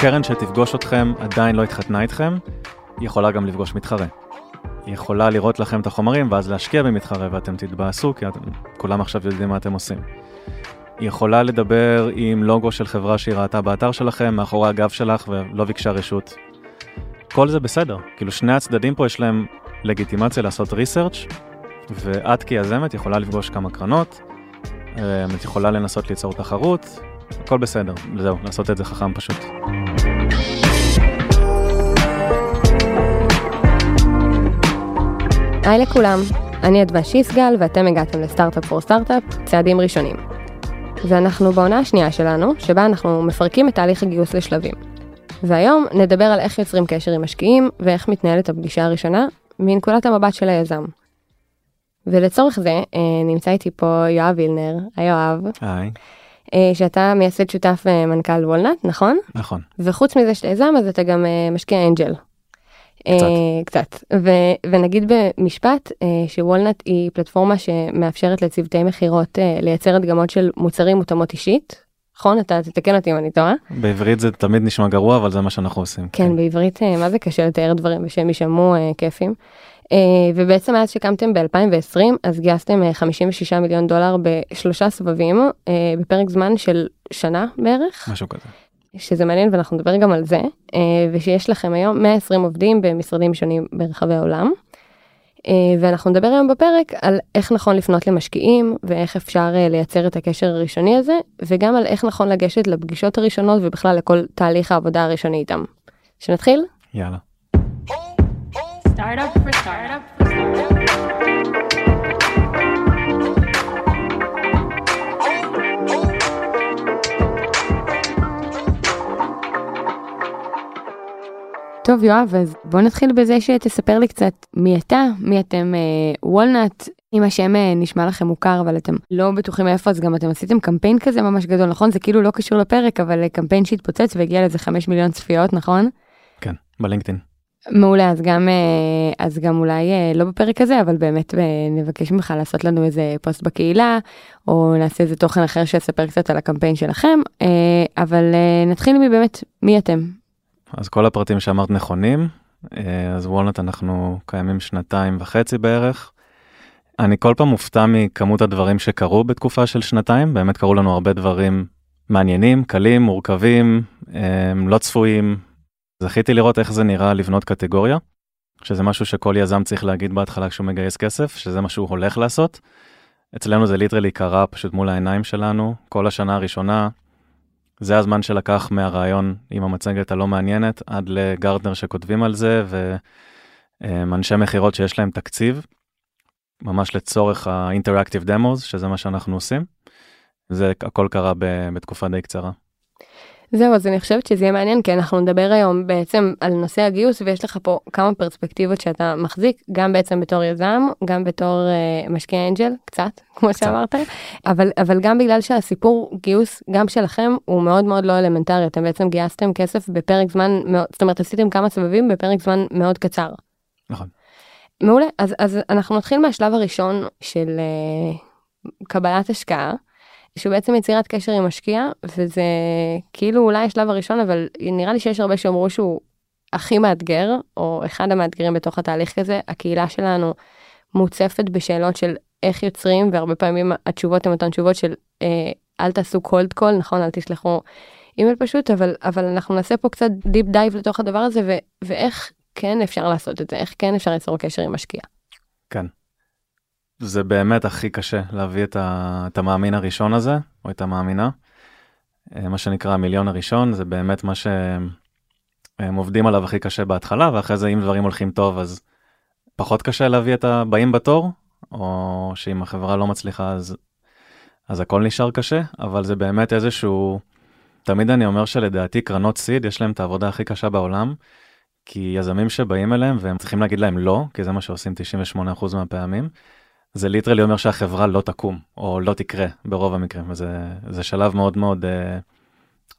קרן שתפגוש אתכם עדיין לא התחתנה איתכם, היא יכולה גם לפגוש מתחרה. היא יכולה לראות לכם את החומרים ואז להשקיע במתחרה ואתם תתבאסו כי אתם, כולם עכשיו יודעים מה אתם עושים. היא יכולה לדבר עם לוגו של חברה שהיא ראתה באתר שלכם מאחורי הגב שלך ולא ביקשה רשות. כל זה בסדר, כאילו שני הצדדים פה יש להם לגיטימציה לעשות ריסרצ' ואת כיזמת יכולה לפגוש כמה קרנות, אה, את יכולה לנסות ליצור תחרות, הכל בסדר, זהו, לעשות את זה חכם פשוט. היי לכולם, אני אדווה שיסגל ואתם הגעתם לסטארט-אפ פור סטארט-אפ, צעדים ראשונים. ואנחנו בעונה השנייה שלנו, שבה אנחנו מפרקים את תהליך הגיוס לשלבים. והיום נדבר על איך יוצרים קשר עם משקיעים ואיך מתנהלת הפגישה הראשונה מנקודת המבט של היזם. ולצורך זה אה, נמצא איתי פה יואב וילנר, היי יואב. היי. אה, שאתה מייסד שותף אה, מנכ"ל וולנט, נכון? נכון. וחוץ מזה שאתה יזם אז אתה גם משקיע אנג'ל. קצת. קצת. ו- ונגיד במשפט שוולנט היא פלטפורמה שמאפשרת לצוותי מכירות לייצר הדגמות של מוצרים מותאמות אישית. נכון? אתה תתקן אותי אם אני טועה. בעברית זה תמיד נשמע גרוע אבל זה מה שאנחנו עושים. כן, בעברית מה זה קשה לתאר דברים ושהם יישמעו כיפים. Uh, ובעצם מאז שקמתם ב-2020 אז גייסתם 56 אה, מיליון דולר בשלושה סבבים uh, בפרק זמן של שנה בערך. משהו כזה. שזה מעניין ואנחנו נדבר גם על זה ושיש לכם היום 120 עובדים במשרדים שונים ברחבי העולם. ואנחנו נדבר היום בפרק על איך נכון לפנות למשקיעים ואיך אפשר לייצר את הקשר הראשוני הזה וגם על איך נכון לגשת לפגישות הראשונות ובכלל לכל תהליך העבודה הראשוני איתם. שנתחיל? יאללה. Startup for startup for startup. טוב יואב אז בוא נתחיל בזה שתספר לי קצת מי אתה מי אתם אה, וולנט אם השם אה, נשמע לכם מוכר אבל אתם לא בטוחים איפה אז גם אתם עשיתם קמפיין כזה ממש גדול נכון זה כאילו לא קשור לפרק אבל אה, קמפיין שהתפוצץ והגיע לזה 5 מיליון צפיות נכון? כן, בלינקדאין. מעולה אז גם אה, אז גם אולי אה, לא בפרק הזה אבל באמת אה, נבקש ממך לעשות לנו איזה פוסט בקהילה או נעשה איזה תוכן אחר שיספר קצת על הקמפיין שלכם אבל נתחיל מבאמת מי אתם. אז כל הפרטים שאמרת נכונים, אז וולנט אנחנו קיימים שנתיים וחצי בערך. אני כל פעם מופתע מכמות הדברים שקרו בתקופה של שנתיים, באמת קרו לנו הרבה דברים מעניינים, קלים, מורכבים, לא צפויים, זכיתי לראות איך זה נראה לבנות קטגוריה, שזה משהו שכל יזם צריך להגיד בהתחלה כשהוא מגייס כסף, שזה מה שהוא הולך לעשות. אצלנו זה ליטרלי קרה פשוט מול העיניים שלנו, כל השנה הראשונה, זה הזמן שלקח מהרעיון עם המצגת הלא מעניינת עד לגרטנר שכותבים על זה, ואנשי מכירות שיש להם תקציב, ממש לצורך ה-interactive demos, שזה מה שאנחנו עושים. זה הכל קרה בתקופה די קצרה. זהו אז אני חושבת שזה יהיה מעניין כי אנחנו נדבר היום בעצם על נושא הגיוס ויש לך פה כמה פרספקטיבות שאתה מחזיק גם בעצם בתור יזם גם בתור uh, משקיע אנג'ל קצת כמו קצת. שאמרת אבל אבל גם בגלל שהסיפור גיוס גם שלכם הוא מאוד מאוד לא אלמנטרי אתם בעצם גייסתם כסף בפרק זמן מאוד זאת אומרת עשיתם כמה סבבים בפרק זמן מאוד קצר. נכון. מעולה אז אז אנחנו נתחיל מהשלב הראשון של uh, קבלת השקעה. שהוא בעצם יצירת קשר עם משקיע וזה כאילו אולי השלב הראשון אבל נראה לי שיש הרבה שאומרו שהוא הכי מאתגר או אחד המאתגרים בתוך התהליך כזה הקהילה שלנו מוצפת בשאלות של איך יוצרים והרבה פעמים התשובות הן אותן תשובות של אה, אל תעשו cold call נכון אל תשלחו אימייל פשוט אבל אבל אנחנו נעשה פה קצת deep dive לתוך הדבר הזה ו, ואיך כן אפשר לעשות את זה איך כן אפשר ליצור קשר עם משקיע. כן. זה באמת הכי קשה להביא את, ה, את המאמין הראשון הזה, או את המאמינה. אה, מה שנקרא המיליון הראשון, זה באמת מה שהם עובדים עליו הכי קשה בהתחלה, ואחרי זה אם דברים הולכים טוב אז פחות קשה להביא את הבאים בתור, או שאם החברה לא מצליחה אז, אז הכל נשאר קשה, אבל זה באמת איזשהו, תמיד אני אומר שלדעתי קרנות סיד יש להם את העבודה הכי קשה בעולם, כי יזמים שבאים אליהם והם צריכים להגיד להם לא, כי זה מה שעושים 98% מהפעמים. זה ליטרלי אומר שהחברה לא תקום או לא תקרה ברוב המקרים וזה זה שלב מאוד מאוד אה,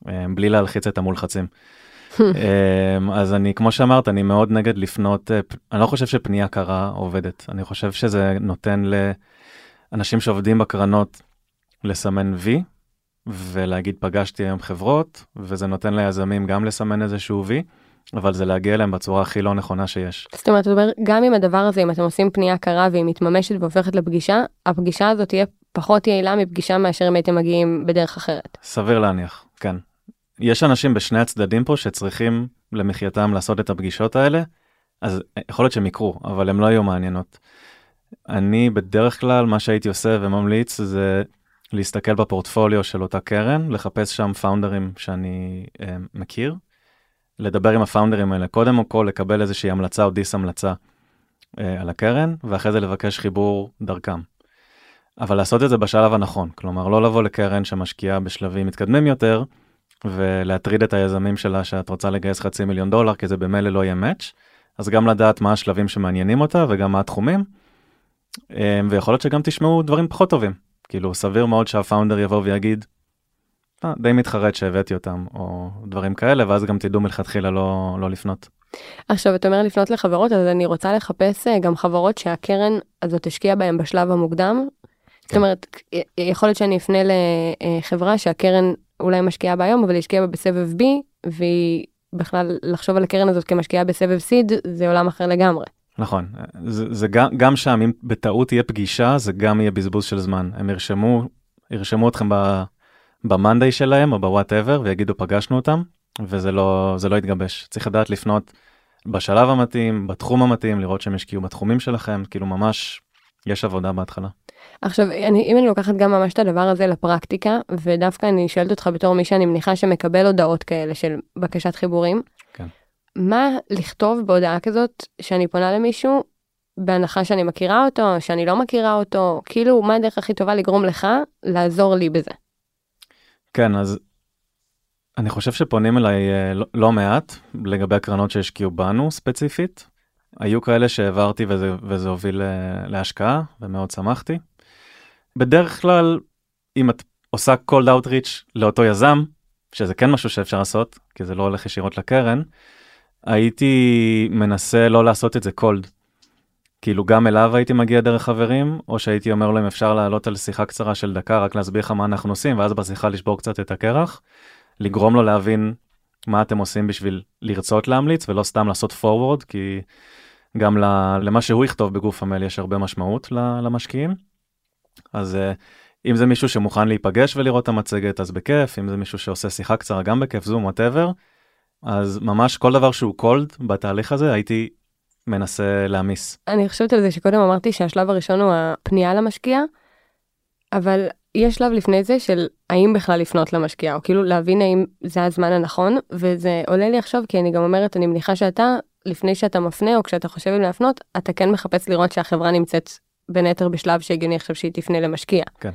אה, בלי להלחיץ את המולחצים. אה, אז אני כמו שאמרת אני מאוד נגד לפנות אה, אני לא חושב שפנייה קרה עובדת אני חושב שזה נותן לאנשים שעובדים בקרנות לסמן וי ולהגיד פגשתי היום חברות, וזה נותן ליזמים גם לסמן איזשהו וי, אבל זה להגיע אליהם בצורה הכי לא נכונה שיש. זאת אומרת, אומר, גם עם הדבר הזה, אם אתם עושים פנייה קרה והיא מתממשת והופכת לפגישה, הפגישה הזאת תהיה פחות יעילה מפגישה מאשר אם הייתם מגיעים בדרך אחרת. סביר להניח, כן. יש אנשים בשני הצדדים פה שצריכים למחייתם לעשות את הפגישות האלה, אז יכול להיות שהם יקרו, אבל הם לא יהיו מעניינות. אני בדרך כלל, מה שהייתי עושה וממליץ זה להסתכל בפורטפוליו של אותה קרן, לחפש שם פאונדרים שאני אה, מכיר, לדבר עם הפאונדרים האלה, קודם כל לקבל איזושהי המלצה או דיס המלצה אה, על הקרן, ואחרי זה לבקש חיבור דרכם. אבל לעשות את זה בשלב הנכון, כלומר לא לבוא לקרן שמשקיעה בשלבים מתקדמים יותר, ולהטריד את היזמים שלה שאת רוצה לגייס חצי מיליון דולר, כי זה במילא לא יהיה מאץ', אז גם לדעת מה השלבים שמעניינים אותה וגם מה התחומים, אה, ויכול להיות שגם תשמעו דברים פחות טובים. כאילו סביר מאוד שהפאונדר יבוא ויגיד, די מתחרט שהבאתי אותם, או דברים כאלה, ואז גם תדעו מלכתחילה לא, לא לפנות. עכשיו, אתה אומר לפנות לחברות, אז אני רוצה לחפש אה, גם חברות שהקרן הזאת השקיעה בהן בשלב המוקדם. זאת כן. אומרת, י- יכול להיות שאני אפנה לחברה שהקרן אולי משקיעה בה היום, אבל היא השקיעה בה בסבב B, והיא בכלל לחשוב על הקרן הזאת כמשקיעה בסבב סיד, זה עולם אחר לגמרי. נכון, זה, זה גם, גם שם, אם בטעות תהיה פגישה, זה גם יהיה בזבוז של זמן. הם ירשמו, ירשמו אתכם ב, במאנדיי שלהם או בוואטאבר ויגידו פגשנו אותם, וזה לא, זה לא יתגבש. צריך לדעת לפנות בשלב המתאים, בתחום המתאים, לראות שהם השקיעו בתחומים שלכם, כאילו ממש יש עבודה בהתחלה. עכשיו, אני, אם אני לוקחת גם ממש את הדבר הזה לפרקטיקה, ודווקא אני שואלת אותך בתור מי שאני מניחה שמקבל הודעות כאלה של בקשת חיבורים, כן. מה לכתוב בהודעה כזאת שאני פונה למישהו, בהנחה שאני מכירה אותו, שאני לא מכירה אותו, כאילו, מה הדרך הכי טובה לגרום לך לעזור לי בזה? כן, אז אני חושב שפונים אליי אה, לא, לא מעט לגבי הקרנות שהשקיעו בנו ספציפית. היו כאלה שהעברתי וזה, וזה הוביל אה, להשקעה ומאוד שמחתי. בדרך כלל, אם את עושה cold outreach לאותו יזם, שזה כן משהו שאפשר לעשות, כי זה לא הולך ישירות לקרן, הייתי מנסה לא לעשות את זה cold. כאילו גם אליו הייתי מגיע דרך חברים, או שהייתי אומר לו אם אפשר לעלות על שיחה קצרה של דקה, רק להסביר לך מה אנחנו עושים, ואז בשיחה לשבור קצת את הקרח, לגרום לו להבין מה אתם עושים בשביל לרצות להמליץ, ולא סתם לעשות forward, כי גם למה שהוא יכתוב בגוף המייל יש הרבה משמעות למשקיעים. אז אה, אם זה מישהו שמוכן להיפגש ולראות את המצגת, אז בכיף, אם זה מישהו שעושה שיחה קצרה גם בכיף, זום, whatever, אז ממש כל דבר שהוא cold בתהליך הזה, הייתי מנסה להעמיס. אני חושבת על זה שקודם אמרתי שהשלב הראשון הוא הפנייה למשקיע, אבל יש שלב לפני זה של האם בכלל לפנות למשקיע, או כאילו להבין האם זה הזמן הנכון, וזה עולה לי עכשיו כי אני גם אומרת, אני מניחה שאתה, לפני שאתה מפנה, או כשאתה חושב אם להפנות, אתה כן מחפש לראות שהחברה נמצאת בין היתר בשלב שהגיוני עכשיו שהיא תפנה למשקיע. כן.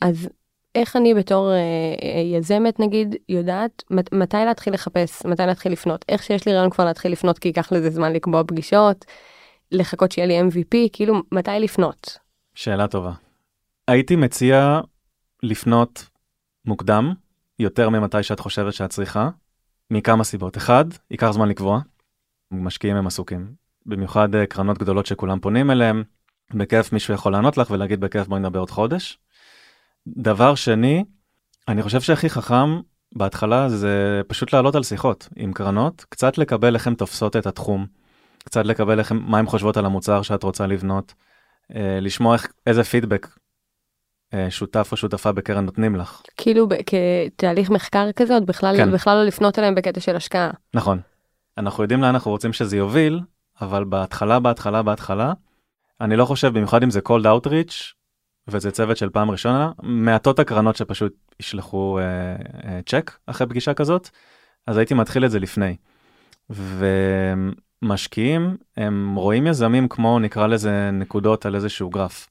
אז איך אני בתור אה, אה, יזמת נגיד יודעת מת, מתי להתחיל לחפש, מתי להתחיל לפנות, איך שיש לי רעיון כבר להתחיל לפנות כי ייקח לזה זמן לקבוע פגישות, לחכות שיהיה לי MVP, כאילו מתי לפנות. שאלה טובה. הייתי מציע לפנות מוקדם, יותר ממתי שאת חושבת שאת צריכה, מכמה סיבות. אחד, ייקח זמן לקבוע, משקיעים הם עסוקים. במיוחד אה, קרנות גדולות שכולם פונים אליהם, בכיף מישהו יכול לענות לך ולהגיד בכיף בואי נדבר עוד חודש. דבר שני, אני חושב שהכי חכם בהתחלה זה פשוט לעלות על שיחות עם קרנות, קצת לקבל איך הן תופסות את התחום, קצת לקבל איך, מה הן חושבות על המוצר שאת רוצה לבנות, אה, לשמוע איך, איזה פידבק אה, שותף או שותפה בקרן נותנים לך. כאילו כתהליך מחקר כזה עוד בכלל, כן. בכלל לא לפנות אליהם בקטע של השקעה. נכון. אנחנו יודעים לאן אנחנו רוצים שזה יוביל, אבל בהתחלה, בהתחלה, בהתחלה, אני לא חושב, במיוחד אם זה cold outreach, וזה צוות של פעם ראשונה, מעטות הקרנות שפשוט ישלחו uh, uh, צ'ק אחרי פגישה כזאת, אז הייתי מתחיל את זה לפני. ומשקיעים, הם רואים יזמים כמו נקרא לזה נקודות על איזשהו גרף.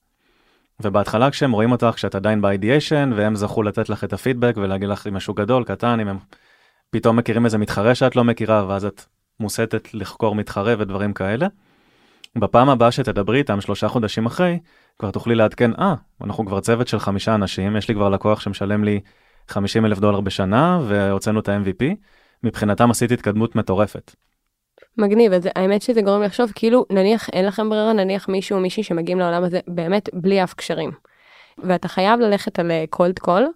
ובהתחלה כשהם רואים אותך כשאת עדיין ב-ideation והם זכו לתת לך את הפידבק ולהגיד לך אם משהו גדול, קטן, אם הם פתאום מכירים איזה מתחרה שאת לא מכירה ואז את מוסטת לחקור מתחרה ודברים כאלה. בפעם הבאה שתדברי איתם שלושה חודשים אחרי, כבר תוכלי לעדכן, אה, אנחנו כבר צוות של חמישה אנשים, יש לי כבר לקוח שמשלם לי 50 אלף דולר בשנה והוצאנו את ה-MVP, מבחינתם עשיתי התקדמות מטורפת. מגניב, אז האמת שזה גורם לחשוב, כאילו נניח אין לכם ברירה, נניח מישהו או מישהי שמגיעים לעולם הזה באמת בלי אף קשרים. ואתה חייב ללכת על cold call.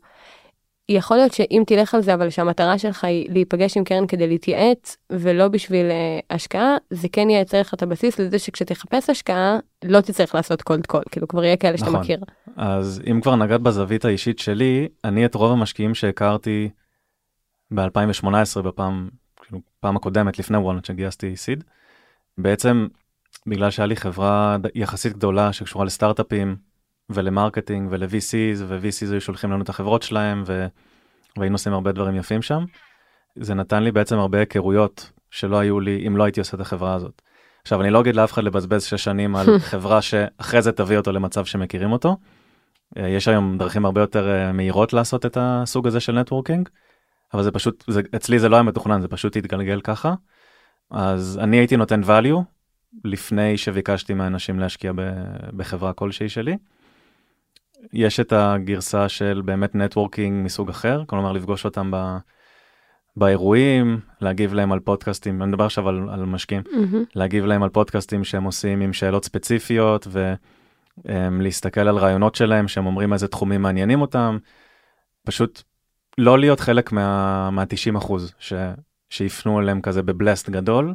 יכול להיות שאם תלך על זה, אבל שהמטרה שלך היא להיפגש עם קרן כדי להתייעץ, ולא בשביל uh, השקעה, זה כן ייצר לך את הבסיס לזה שכשתחפש השקעה, לא תצטרך לעשות cold call, כאילו כבר יהיה כאלה שאתה נכון. מכיר. אז אם כבר נגעת בזווית האישית שלי, אני את רוב המשקיעים שהכרתי ב-2018, בפעם, כאילו, פעם הקודמת, לפני Walnut שגייסתי seed, בעצם בגלל שהיה לי חברה יחסית גדולה שקשורה לסטארט-אפים ול marketing ול-VCs, ו-VCs היו שולחים לנו את החברות שלהם, ו... והיינו עושים הרבה דברים יפים שם. זה נתן לי בעצם הרבה היכרויות שלא היו לי אם לא הייתי עושה את החברה הזאת. עכשיו, אני לא אגיד לאף אחד לבזבז שש שנים על חברה שאחרי זה תביא אותו למצב שמכירים אותו. אה, יש היום דרכים הרבה יותר אה, מהירות לעשות את הסוג הזה של networking, אבל זה פשוט, זה, אצלי זה לא היה מתוכנן, זה פשוט התגלגל ככה. אז אני הייתי נותן value לפני שביקשתי מהאנשים להשקיע ב, בחברה כלשהי שלי. יש את הגרסה של באמת networking מסוג אחר, כלומר לפגוש אותם ב, באירועים, להגיב להם על פודקאסטים, אני מדבר עכשיו על, על משקיעים. מהמם. להגיב להם על פודקאסטים שהם עושים עם שאלות ספציפיות ולהסתכל על רעיונות שלהם שהם אומרים איזה תחומים מעניינים אותם. פשוט לא להיות חלק מה, מה-90 אחוז ש, שיפנו אליהם כזה בבלסט גדול.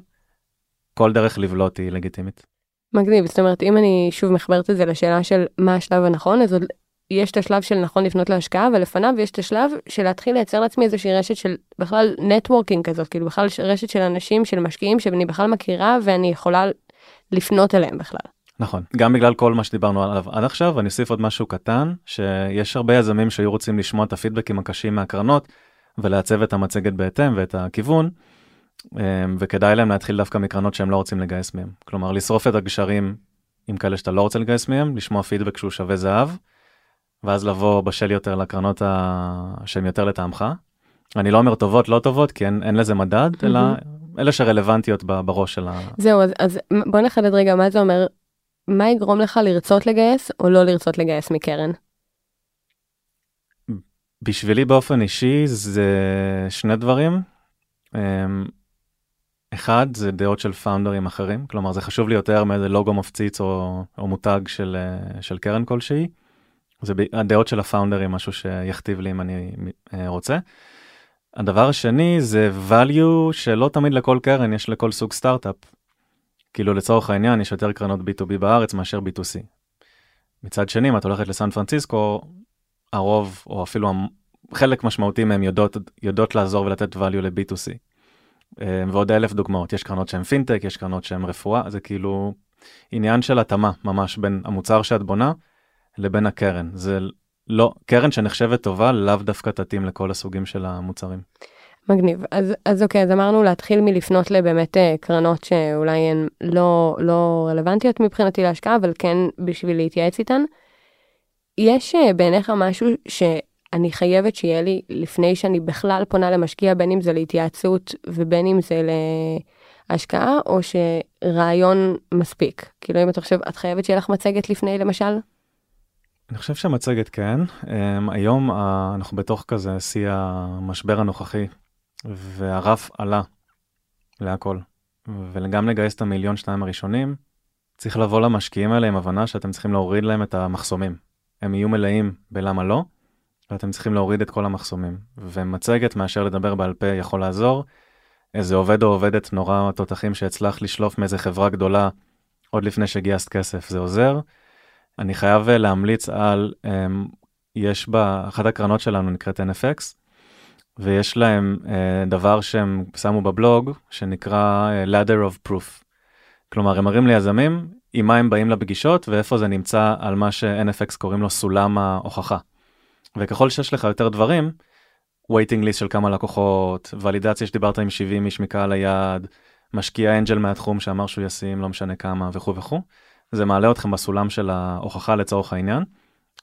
כל דרך לבלוט היא לגיטימית. מגניב, זאת אומרת, אם אני שוב מחברת את זה לשאלה של מה השלב הנכון, אז עוד יש את השלב של נכון לפנות להשקעה, ולפניו יש את השלב של להתחיל לייצר לעצמי איזושהי רשת של בכלל נטוורקינג כזאת, כאילו בכלל רשת של אנשים, של משקיעים, שאני בכלל מכירה ואני יכולה לפנות אליהם בכלל. נכון, גם בגלל כל מה שדיברנו עליו עד עכשיו, אני אוסיף עוד משהו קטן, שיש הרבה יזמים שהיו רוצים לשמוע את הפידבקים הקשים מהקרנות ולעצב את המצגת בהתאם ואת הכיוון, וכדאי להם להתחיל דווקא מקרנות שהם לא רוצים לגייס מהם. כלומר, לשרוף את הגשרים עם כאלה שאתה לא רוצה לגייס מהם, לשמוע פידבק שהוא שווה זהב, ואז לבוא בשל יותר לקרנות ה... שהן יותר לטעמך. אני לא אומר טובות, לא טובות, כי אין, אין לזה מדד, אלא אלה שרלוונטיות בראש של ה... זהו, אז, אז בוא נחדד רגע מה זה אומר, מה יגרום לך לרצות לגייס או לא לרצות לגייס מקרן? בשבילי באופן אישי זה שני דברים. אחד זה דעות של פאונדרים אחרים, כלומר זה חשוב לי יותר מאיזה לוגו מפציץ או, או מותג של, אה, של קרן כלשהי. זה הדעות של הפאונדרים משהו שיכתיב לי אם אני אה, רוצה. הדבר השני זה value שלא תמיד לכל קרן יש לכל סוג סטארט-אפ. כאילו לצורך העניין יש יותר קרנות B2B בארץ מאשר B2C. מצד שני אם את הולכת לסן פרנסיסקו הרוב או אפילו חלק משמעותי מהם יודעות יודעות לעזור ולתת value ל-B2C. אה, ועוד אלף דוגמאות יש קרנות שהן פינטק יש קרנות שהן רפואה זה כאילו עניין של התאמה ממש בין המוצר שאת בונה לבין הקרן זה לא קרן שנחשבת טובה לאו דווקא תתאים לכל הסוגים של המוצרים. מגניב. אז, אז אוקיי, אז אמרנו להתחיל מלפנות לבאמת אה, קרנות שאולי הן לא, לא רלוונטיות מבחינתי להשקעה, אבל כן בשביל להתייעץ איתן. יש אה, בעיניך משהו שאני חייבת שיהיה לי לפני שאני בכלל פונה למשקיע, בין אם זה להתייעצות ובין אם זה להשקעה, או שרעיון מספיק? כאילו אם אתה חושב, את חייבת שיהיה לך מצגת לפני למשל? אני חושב שהמצגת כן um, היום uh, אנחנו בתוך כזה שיא המשבר הנוכחי והרף עלה להכל וגם לגייס את המיליון שניים הראשונים צריך לבוא למשקיעים האלה עם הבנה שאתם צריכים להוריד להם את המחסומים הם יהיו מלאים בלמה לא ואתם צריכים להוריד את כל המחסומים ומצגת מאשר לדבר בעל פה יכול לעזור. איזה עובד או עובדת נורא תותחים שהצלח לשלוף מאיזה חברה גדולה עוד לפני שגייסת כסף זה עוזר. אני חייב אה, להמליץ על, um, יש בה, אחת הקרנות שלנו נקראת NFX, ויש להם uh, דבר שהם שמו בבלוג, שנקרא uh, ladder of proof. כלומר, הם מראים ליזמים עם מה הם באים לפגישות ואיפה זה נמצא על מה ש-NFX קוראים לו סולם ההוכחה. וככל שיש לך יותר דברים, waiting list של כמה לקוחות, ולידציה שדיברת עם 70 איש מקהל היעד, משקיע אנג'ל מהתחום שאמר שהוא ישים לא משנה כמה וכו' וכו'. זה מעלה אתכם בסולם של ההוכחה לצורך העניין.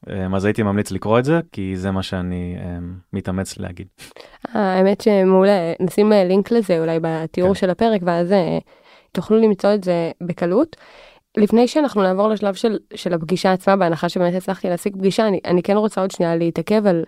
אמ, אז הייתי ממליץ לקרוא את זה כי זה מה שאני אמ, מתאמץ להגיד. האמת שמעולה, נשים אה, לינק לזה אולי בתיאור כן. של הפרק, ואז אה, תוכלו למצוא את זה בקלות. לפני שאנחנו נעבור לשלב של, של הפגישה עצמה, בהנחה שבאמת הצלחתי להשיג פגישה, אני, אני כן רוצה עוד שנייה להתעכב על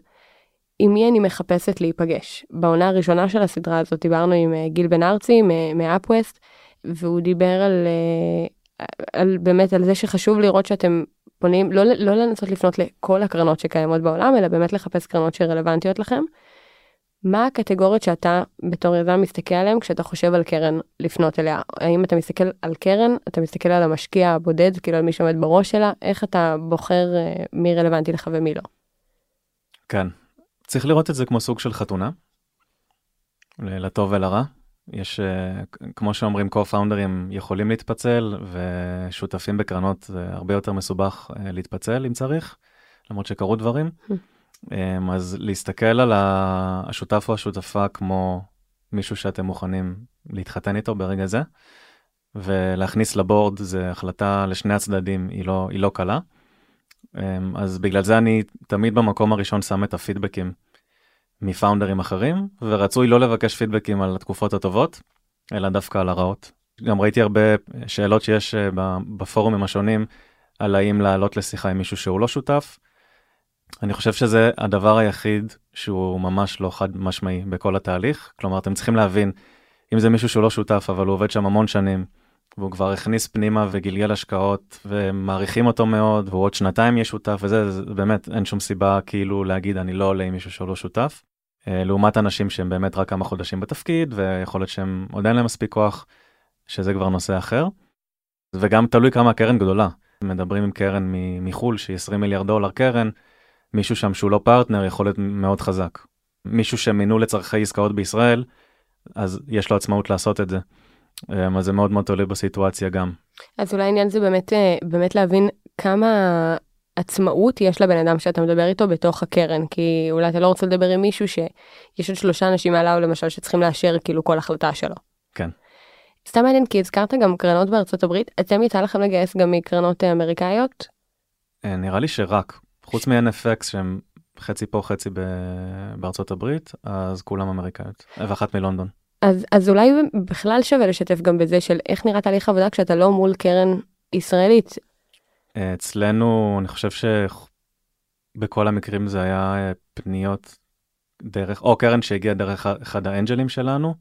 עם מי אני מחפשת להיפגש. בעונה הראשונה של הסדרה הזאת דיברנו עם אה, גיל בן ארצי מאפווסט, והוא דיבר על, אה, על באמת על זה שחשוב לראות שאתם פונים, לא, לא לנסות לפנות לכל הקרנות שקיימות בעולם, אלא באמת לחפש קרנות שרלוונטיות לכם. מה הקטגוריות שאתה בתור יזם מסתכל עליהן כשאתה חושב על קרן לפנות אליה? האם אתה מסתכל על קרן, אתה מסתכל על המשקיע הבודד, כאילו על מי שעומד בראש שלה, איך אתה בוחר אה, מי רלוונטי לך ומי לא? כן. צריך לראות את זה כמו סוג של חתונה, לטוב ולרע. יש, אה, כמו שאומרים, co-founders יכולים להתפצל, ושותפים בקרנות זה הרבה יותר מסובך אה, להתפצל אם צריך, למרות שקרו דברים. אמ, אז להסתכל על השותף או השותפה כמו מישהו שאתם מוכנים להתחתן איתו ברגע זה, ולהכניס לבורד זה החלטה לשני הצדדים, היא לא, היא לא קלה. אמ, אז בגלל זה אני תמיד במקום הראשון שם את הפידבקים מפאונדרים אחרים, ורצוי לא לבקש פידבקים על התקופות הטובות, אלא דווקא על הרעות. גם ראיתי הרבה שאלות שיש אה, בפורומים השונים על האם לעלות לשיחה עם מישהו שהוא לא שותף. אני חושב שזה הדבר היחיד שהוא ממש לא חד משמעי בכל התהליך. כלומר, אתם צריכים להבין, אם זה מישהו שהוא לא שותף, אבל הוא עובד שם המון שנים, והוא כבר הכניס פנימה וגלגל השקעות, ומעריכים אותו מאוד, והוא עוד שנתיים יהיה שותף, וזה זה, באמת, אין שום סיבה כאילו להגיד, אני לא עולה עם מישהו שהוא לא שותף. אה, לעומת אנשים שהם באמת רק כמה חודשים בתפקיד, ויכול להיות שהם עוד אין להם מספיק כוח, שזה כבר נושא אחר. וגם תלוי כמה הקרן גדולה. מדברים עם קרן מחו"ל שהיא 20 מיליארד דולר קרן, מישהו שם שהוא לא פרטנר יכול להיות מאוד חזק. מישהו שמינו לצורכי עסקאות בישראל, אז יש לו עצמאות לעשות את זה. אמ, אז זה מאוד מאוד תלוי בסיטואציה גם. אז אולי העניין זה באמת, אה, באמת להבין כמה עצמאות יש לבן אדם שאתה מדבר איתו בתוך הקרן, כי אולי אתה לא רוצה לדבר עם מישהו שיש עוד שלושה אנשים מעליו למשל שצריכים לאשר כאילו כל החלטה שלו. כן. סתם מעניין כי הזכרת גם קרנות בארצות הברית, אתם יצא לכם לגייס גם מקרנות אה, אמריקאיות? אה, נראה לי שרק, חוץ מ-NFX שהם חצי פה חצי ב- בארצות הברית, אז כולם אמריקאיות, ואחת מלונדון. אז, אז אולי בכלל שווה לשתף גם בזה של איך נראה תהליך עבודה כשאתה לא מול קרן ישראלית. אצלנו, אני חושב שבכל המקרים זה היה אה, פניות דרך, או קרן שהגיעה דרך אחד האנג'לים שלנו.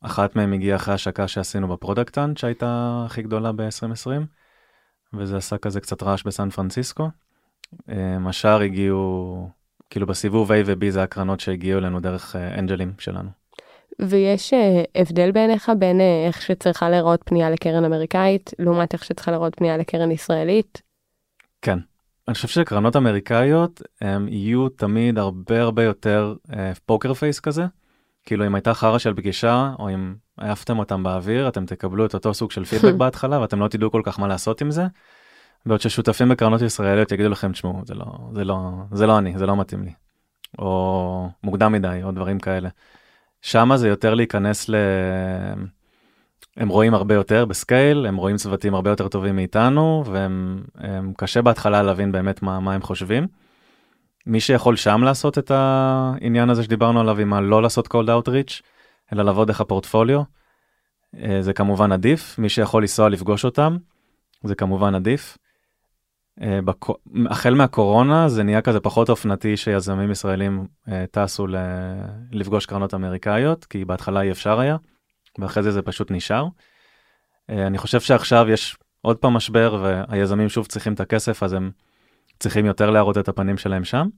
אחת מהם הגיעה אחרי השקה שעשינו ב Product Hunt שהייתה הכי גדולה ב-2020, וזה עשה כזה קצת רעש בסן פרנסיסקו. אמ, השאר הגיעו, כאילו בסיבוב A ו-B זה הקרנות שהגיעו אלינו דרך אה, אנג'לים שלנו. ויש אה, הבדל בעיניך בין אה, איך שצריכה להיראות פנייה לקרן אמריקאית לעומת איך שצריכה להיראות פנייה לקרן ישראלית? כן. אני חושב שקרנות אמריקאיות הם יהיו תמיד הרבה הרבה יותר poker face כזה. כאילו אם הייתה חרא של פגישה או אם העפתם אותם באוויר אתם תקבלו את אותו סוג של פידבק בהתחלה ואתם לא תדעו כל כך מה לעשות עם זה. בעוד ששותפים בקרנות ישראליות יגידו לכם תשמעו זה לא זה לא זה לא אני זה לא מתאים לי. או מוקדם מדי או דברים כאלה. שמה זה יותר להיכנס ל... הם רואים הרבה יותר ב scale הם רואים צוותים הרבה יותר טובים מאיתנו והם קשה בהתחלה להבין באמת מה, מה הם חושבים. מי שיכול שם לעשות את העניין הזה שדיברנו עליו עם הלא לעשות cold outreach אלא לבוא דרך הפורטפוליו אה, זה כמובן עדיף מי שיכול לנסוע לפגוש אותם זה כמובן עדיף. אה, החל מהקורונה זה נהיה כזה פחות אופנתי שיזמים ישראלים אה, טסו לפגוש קרנות אמריקאיות כי בהתחלה אי אפשר היה ואחרי זה זה פשוט נשאר. אה, אני חושב שעכשיו יש עוד פעם משבר והיזמים שוב צריכים את הכסף אז הם צריכים יותר להראות את הפנים שלהם שם.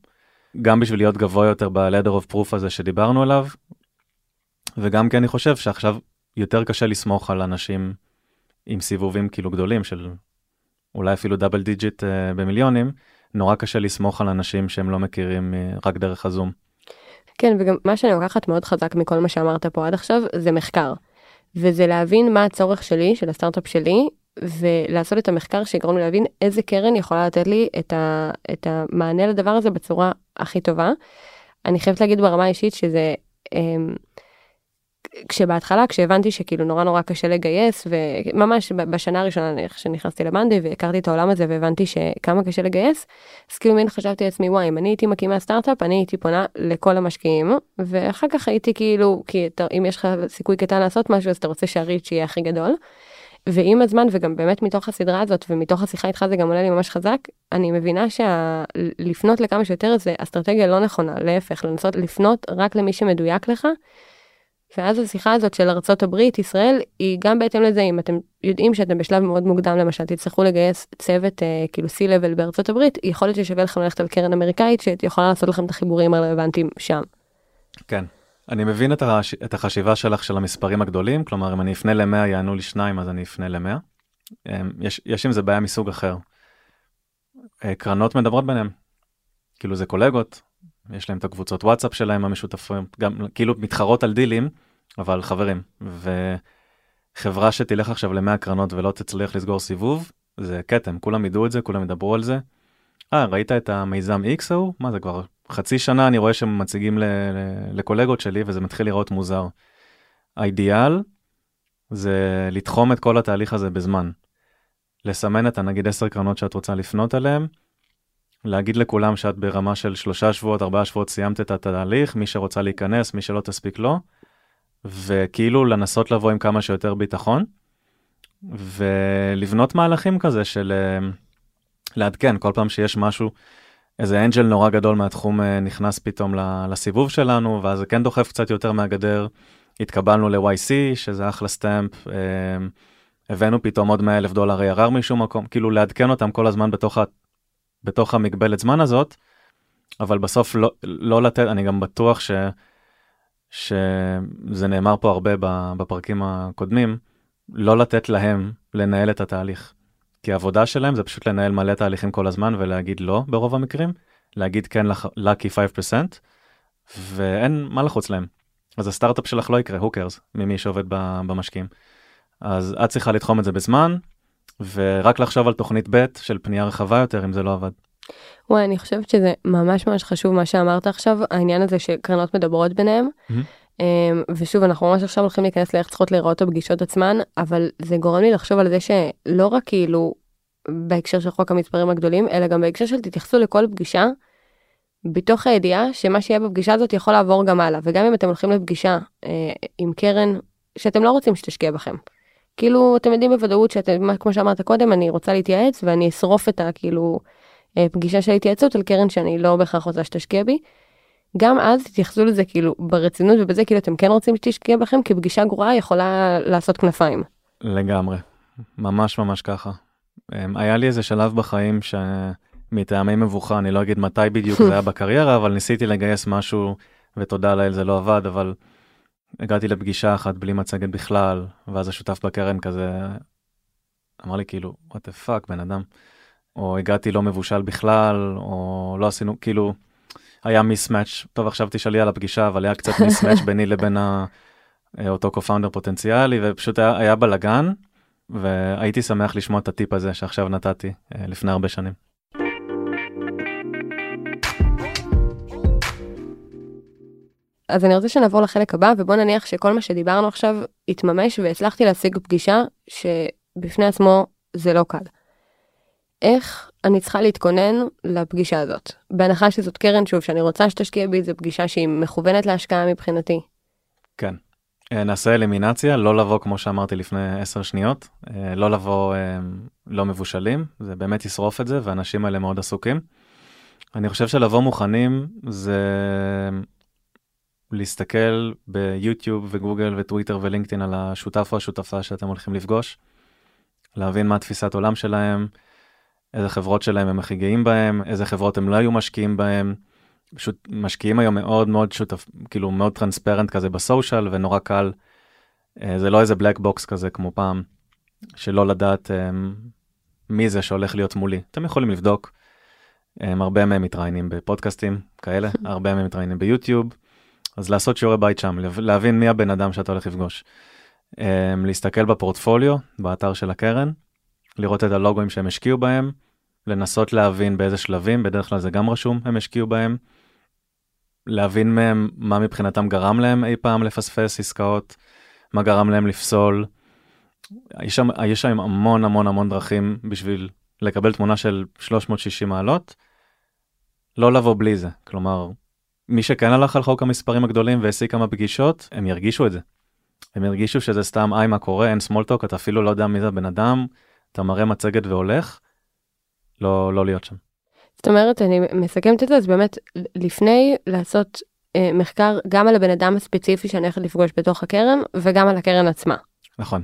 גם בשביל להיות גבוה יותר ב- ladder of proof הזה שדיברנו עליו. וגם כי אני חושב שעכשיו יותר קשה לסמוך על אנשים עם סיבובים כאילו גדולים של אולי אפילו double digit uh, במיליונים, נורא קשה לסמוך על אנשים שהם לא מכירים uh, רק דרך הזום. כן, וגם מה שאני לוקחת מאוד חזק מכל מה שאמרת פה עד עכשיו, זה מחקר. וזה להבין מה הצורך שלי, של הסטארט-אפ שלי, ולעשות את המחקר שיגרום לי להבין איזה קרן יכולה לתת לי את, ה, את המענה לדבר הזה בצורה הכי טובה. אני חייבת להגיד ברמה האישית שזה... Um, כשבהתחלה כשהבנתי שכאילו נורא נורא קשה לגייס וממש בשנה הראשונה איך שנכנסתי לבנדי והכרתי את העולם הזה והבנתי שכמה קשה לגייס אז כאילו מין חשבתי לעצמי וואי אם אני הייתי מקימה סטארט-אפ אני הייתי פונה לכל המשקיעים ואחר כך הייתי כאילו כי אתה, אם יש לך סיכוי קטן לעשות משהו אז אתה רוצה שהריץ' יהיה הכי גדול. ועם הזמן וגם באמת מתוך הסדרה הזאת ומתוך השיחה איתך זה גם עולה לי ממש חזק אני מבינה שלפנות לכמה שיותר זה אסטרטגיה לא נכונה להפך לנסות לפנות רק למי שמדויק לך. ואז השיחה הזאת של ארצות הברית, ישראל, היא גם בהתאם לזה, אם אתם יודעים שאתם בשלב מאוד מוקדם, למשל, תצטרכו לגייס צוות אה, כאילו C-Level בארצות הברית, יכול להיות ששווה לכם ללכת על קרן אמריקאית שיכולה לעשות לכם את החיבורים הרלוונטיים שם. כן. אני מבין את, הש... את החשיבה שלך של המספרים הגדולים, כלומר אם אני אפנה ל-100 יענו לי שניים אז אני אפנה ל-100. יש, יש עם זה בעיה מסוג אחר. אה, קרנות מדברות ביניהם. כאילו זה קולגות, יש להם את הקבוצות וואטסאפ שלהם המשותפים, גם כאילו מתחרות על דילים, אבל חברים. וחברה שתלך עכשיו ל-100 קרנות ולא תצליח לסגור סיבוב, זה כתם, כולם ידעו את זה, כולם ידברו על זה. אה, ראית את המיזם X ההוא? מה זה כבר חצי שנה אני רואה שהם מציגים ל- ל- לקולגות שלי וזה מתחיל לראות מוזר. האידיאל זה לתחום את כל התהליך הזה בזמן. לסמן את הנגיד 10 קרנות שאת רוצה לפנות אליהם, להגיד לכולם שאת ברמה של שלושה שבועות, ארבעה שבועות סיימת את התהליך, מי שרוצה להיכנס, מי שלא תספיק לא, וכאילו לנסות לבוא עם כמה שיותר ביטחון, ולבנות מהלכים כזה של אה, לעדכן כל פעם שיש משהו, איזה אנג'ל נורא גדול מהתחום אה, נכנס פתאום לסיבוב שלנו, ואז זה כן דוחף קצת יותר מהגדר. התקבלנו ל-YC, שזה אחלה סטמפ, אה, הבאנו פתאום עוד 100 אלף דולר ARR משום מקום, כאילו לעדכן אותם כל הזמן בתוך, בתוך המגבלת זמן הזאת, אבל בסוף לא, לא לתת, אני גם בטוח ש, שזה נאמר פה הרבה בפרקים הקודמים, לא לתת להם לנהל את התהליך. כי העבודה שלהם זה פשוט לנהל מלא תהליכים כל הזמן ולהגיד לא ברוב המקרים, להגיד כן lucky 5% ואין מה לחוץ להם. אז הסטארט-אפ שלך לא יקרה, cares, ממי שעובד במשקיעים. אז את צריכה לתחום את זה בזמן, ורק לחשוב על תוכנית ב' של פנייה רחבה יותר אם זה לא עבד. וואי, אני חושבת שזה ממש ממש חשוב מה שאמרת עכשיו, העניין הזה שקרנות מדברות ביניהם. Mm-hmm. ושוב, אנחנו ממש עכשיו הולכים להיכנס לאיך צריכות להיראות הפגישות עצמן, אבל זה גורם לי לחשוב על זה שלא רק כאילו בהקשר של חוק המספרים הגדולים, אלא גם בהקשר של תתייחסו לכל פגישה, בתוך הידיעה שמה שיהיה בפגישה הזאת יכול לעבור גם הלאה, וגם אם אתם הולכים לפגישה אה, עם קרן שאתם לא רוצים שתשקיע בכם. כאילו אתם יודעים בוודאות שאתם, כמו שאמרת קודם, אני רוצה להתייעץ ואני אשרוף את הכאילו אה, פגישה של התייעצות על קרן שאני לא בהכרח רוצה שתשקיע בי. גם אז תתייחסו לזה כאילו ברצינות ובזה כאילו אתם כן רוצים שתשקיע בכם כי פגישה גרועה יכולה לעשות כנפיים. לגמרי, ממש ממש ככה. היה לי איזה שלב בחיים שמטעמי מבוכה, אני לא אגיד מתי בדיוק זה היה בקריירה, אבל ניסיתי לגייס משהו ותודה לאל זה לא עבד, אבל הגעתי לפגישה אחת בלי מצגת בכלל, ואז השותף בקרן כזה אמר לי כאילו, what the fuck בן אדם. או הגעתי לא מבושל בכלל, או לא עשינו, כאילו, היה מיסמאץ', טוב עכשיו תשאלי על הפגישה, אבל היה קצת מיסמאץ' ביני לבין ה... אותו קו-פאונדר פוטנציאלי, ופשוט היה, היה בלאגן, והייתי שמח לשמוע את הטיפ הזה שעכשיו נתתי אה, לפני הרבה שנים. אז אני רוצה שנעבור לחלק הבא ובוא נניח שכל מה שדיברנו עכשיו יתממש והצלחתי להשיג פגישה שבפני עצמו זה לא קל. איך אני צריכה להתכונן לפגישה הזאת? בהנחה שזאת קרן שוב שאני רוצה שתשקיע בי זו פגישה שהיא מכוונת להשקעה מבחינתי. כן. אה, נעשה אלימינציה, לא לבוא כמו שאמרתי לפני 10 שניות, אה, לא לבוא אה, לא מבושלים, זה באמת ישרוף את זה והאנשים האלה מאוד עסוקים. אני חושב שלבוא מוכנים זה להסתכל ביוטיוב וגוגל וטוויטר ולינקדאין על השותף או השותפה שאתם הולכים לפגוש, להבין מה תפיסת עולם שלהם, איזה חברות שלהם הם הכי גאים בהם, איזה חברות הם לא היו משקיעים בהם. פשוט משקיעים היום מאוד מאוד שותף, כאילו מאוד transparent כזה ב social ונורא קל. אה, זה לא איזה black box כזה כמו פעם, שלא לדעת אה, מי זה שהולך להיות מולי. אתם יכולים לבדוק. אה, הרבה מהם מתראיינים בפודקאסטים כאלה, הרבה מהם מתראיינים ביוטיוב. אז לעשות שיעורי בית שם, להבין מי הבן אדם שאתה הולך לפגוש. להסתכל בפורטפוליו, באתר של הקרן, לראות את הלוגוים שהם השקיעו בהם, לנסות להבין באיזה שלבים, בדרך כלל זה גם רשום, הם השקיעו בהם. להבין מהם מה מבחינתם גרם להם אי פעם לפספס עסקאות, מה גרם להם לפסול. יש שם, יש שם המון המון המון דרכים בשביל לקבל תמונה של 360 מעלות. לא לבוא בלי זה, כלומר, מי שכן הלך על חוק המספרים הגדולים והשיג כמה פגישות, הם ירגישו את זה. הם ירגישו שזה סתם, היי מה קורה, אין סמולטוק, אתה אפילו לא יודע מי זה הבן אדם, אתה מראה מצגת והולך, לא, לא להיות שם. זאת אומרת, אני מסכמת את זה, אז באמת, לפני לעשות אה, מחקר גם על הבן אדם הספציפי שאני הולכת לפגוש בתוך הקרן וגם על הקרן עצמה. נכון.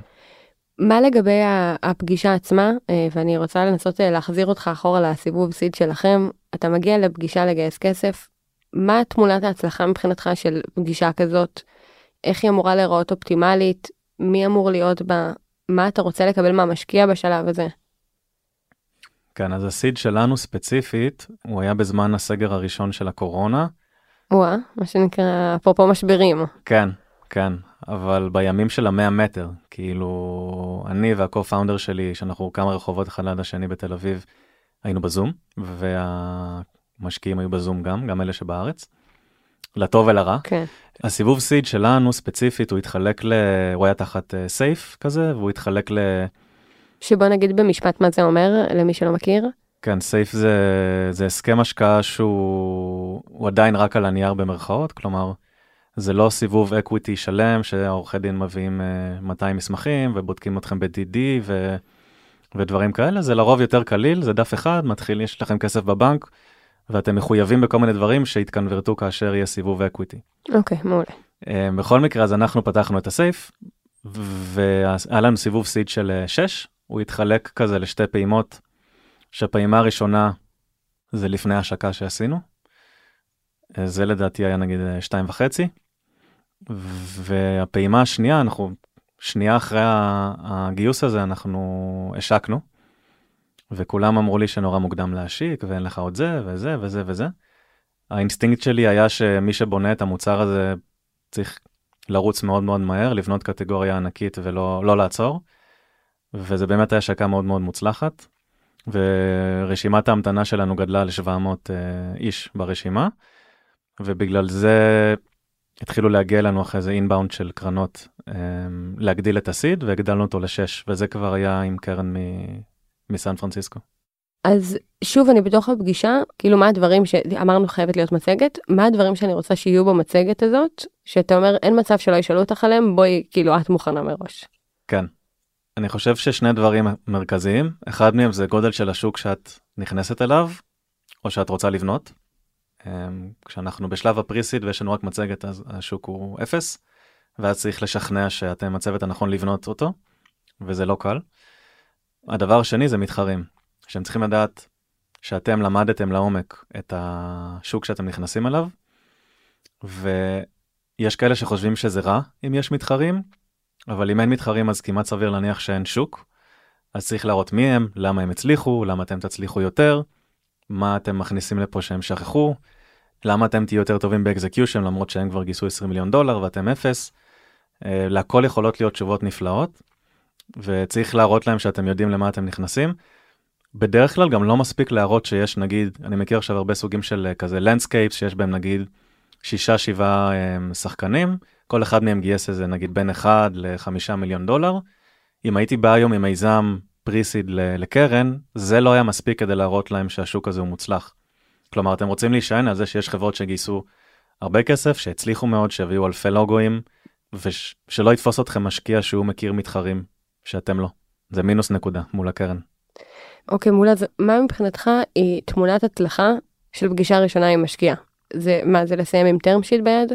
מה לגבי הפגישה עצמה, אה, ואני רוצה לנסות אה, להחזיר אותך אחורה לסיבוב סיד שלכם, אתה מגיע לפגישה לגייס כסף, מה תמונת ההצלחה מבחינתך של פגישה כזאת? איך היא אמורה להיראות אופטימלית? מי אמור להיות בה? מה אתה רוצה לקבל מהמשקיע בשלב הזה? כן, אז הסיד שלנו ספציפית, הוא היה בזמן הסגר הראשון של הקורונה. וואה, מה שנקרא, אפרופו משברים. כן, כן, אבל בימים של המאה מטר, כאילו, אני והקו-פאונדר שלי, שאנחנו כמה רחובות אחד ליד השני בתל אביב, היינו בזום, והמשקיעים היו בזום גם, גם אלה שבארץ, לטוב ולרע. כן. הסיבוב seed שלנו ספציפית, הוא התחלק ל... הוא היה תחת SAFE כזה, והוא התחלק ל... שבוא נגיד במשפט מה זה אומר, למי שלא מכיר. כן, SAFE זה, זה הסכם השקעה שהוא הוא עדיין רק על הנייר במרכאות, כלומר, זה לא סיבוב equity שלם שהעורכי דין מביאים uh, 200 מסמכים ובודקים אתכם ב-DD ו, ודברים כאלה, זה לרוב יותר קליל, זה דף אחד, מתחיל, יש לכם כסף בבנק, ואתם מחויבים בכל מיני דברים שיתקונברטו כאשר יהיה סיבוב equity. אוקיי, מעולה. Uh, בכל מקרה, אז אנחנו פתחנו את ה SAFE, והיה לנו סיבוב seed של 6, הוא התחלק כזה לשתי פעימות, שהפעימה הראשונה זה לפני ההשקה שעשינו, אה, זה לדעתי היה נגיד אה, שתיים וחצי, והפעימה השנייה, אנחנו שנייה אחרי הגיוס הזה אנחנו השקנו, וכולם אמרו לי שנורא מוקדם להשיק ואין לך עוד זה וזה וזה וזה. האינסטינקט שלי היה שמי שבונה את המוצר הזה צריך לרוץ מאוד מאוד מהר, לבנות קטגוריה ענקית ולא לא לעצור. וזה באמת היה השקה מאוד מאוד מוצלחת. ורשימת ההמתנה שלנו גדלה ל-700 uh, איש ברשימה, ובגלל זה התחילו להגיע לנו אחרי זה inbound של קרנות um, להגדיל את הסיד, והגדלנו אותו לשש, וזה כבר היה עם קרן מסן פרנסיסקו. אז שוב אני בתוך הפגישה, כאילו מה הדברים שאמרנו חייבת להיות מצגת, מה הדברים שאני רוצה שיהיו במצגת הזאת, שאתה אומר אין מצב שלא ישאלו אותך עליהם, בואי כאילו את מוכנה מראש. כן. אני חושב ששני דברים מרכזיים, אחד מהם זה גודל של השוק שאת נכנסת אליו, או שאת רוצה לבנות. אמ, כשאנחנו בשלב הפריסיד ויש לנו רק מצגת אז השוק הוא אפס, ואז צריך לשכנע שאתם הצוות הנכון לבנות אותו, וזה לא קל. הדבר השני זה מתחרים, שהם צריכים לדעת שאתם למדתם לעומק את השוק שאתם נכנסים אליו, ויש כאלה שחושבים שזה רע אם יש מתחרים, אבל אם אין מתחרים אז כמעט סביר להניח שאין שוק. אז צריך להראות מי הם, למה הם הצליחו, למה אתם תצליחו יותר, מה אתם מכניסים לפה שהם שכחו, למה אתם תהיו יותר טובים ב execution למרות שהם כבר גייסו 20 מיליון דולר ואתם אפס. אה, להכל יכולות להיות תשובות נפלאות, וצריך להראות להם שאתם יודעים למה אתם נכנסים. בדרך כלל גם לא מספיק להראות שיש נגיד, אני מכיר עכשיו הרבה סוגים של אה, כזה landscapes שיש בהם נגיד שישה שבעה אה, שחקנים, כל אחד מהם גייס איזה נגיד בין 1 ל-5 מיליון דולר. אם הייתי בא היום עם מיזם pre-seed לקרן, זה לא היה מספיק כדי להראות להם שהשוק הזה הוא מוצלח. כלומר, אתם רוצים להישען על זה שיש חברות שגייסו הרבה כסף, שהצליחו מאוד, שהביאו אלפי לוגויים, ושלא יתפוס אתכם משקיע שהוא מכיר מתחרים, שאתם לא. זה מינוס נקודה מול הקרן. אוקיי, מולה, אז מה מבחינתך היא תמונת הצלחה של פגישה ראשונה עם משקיע? זה מה, זה לסיים עם term sheet ביד?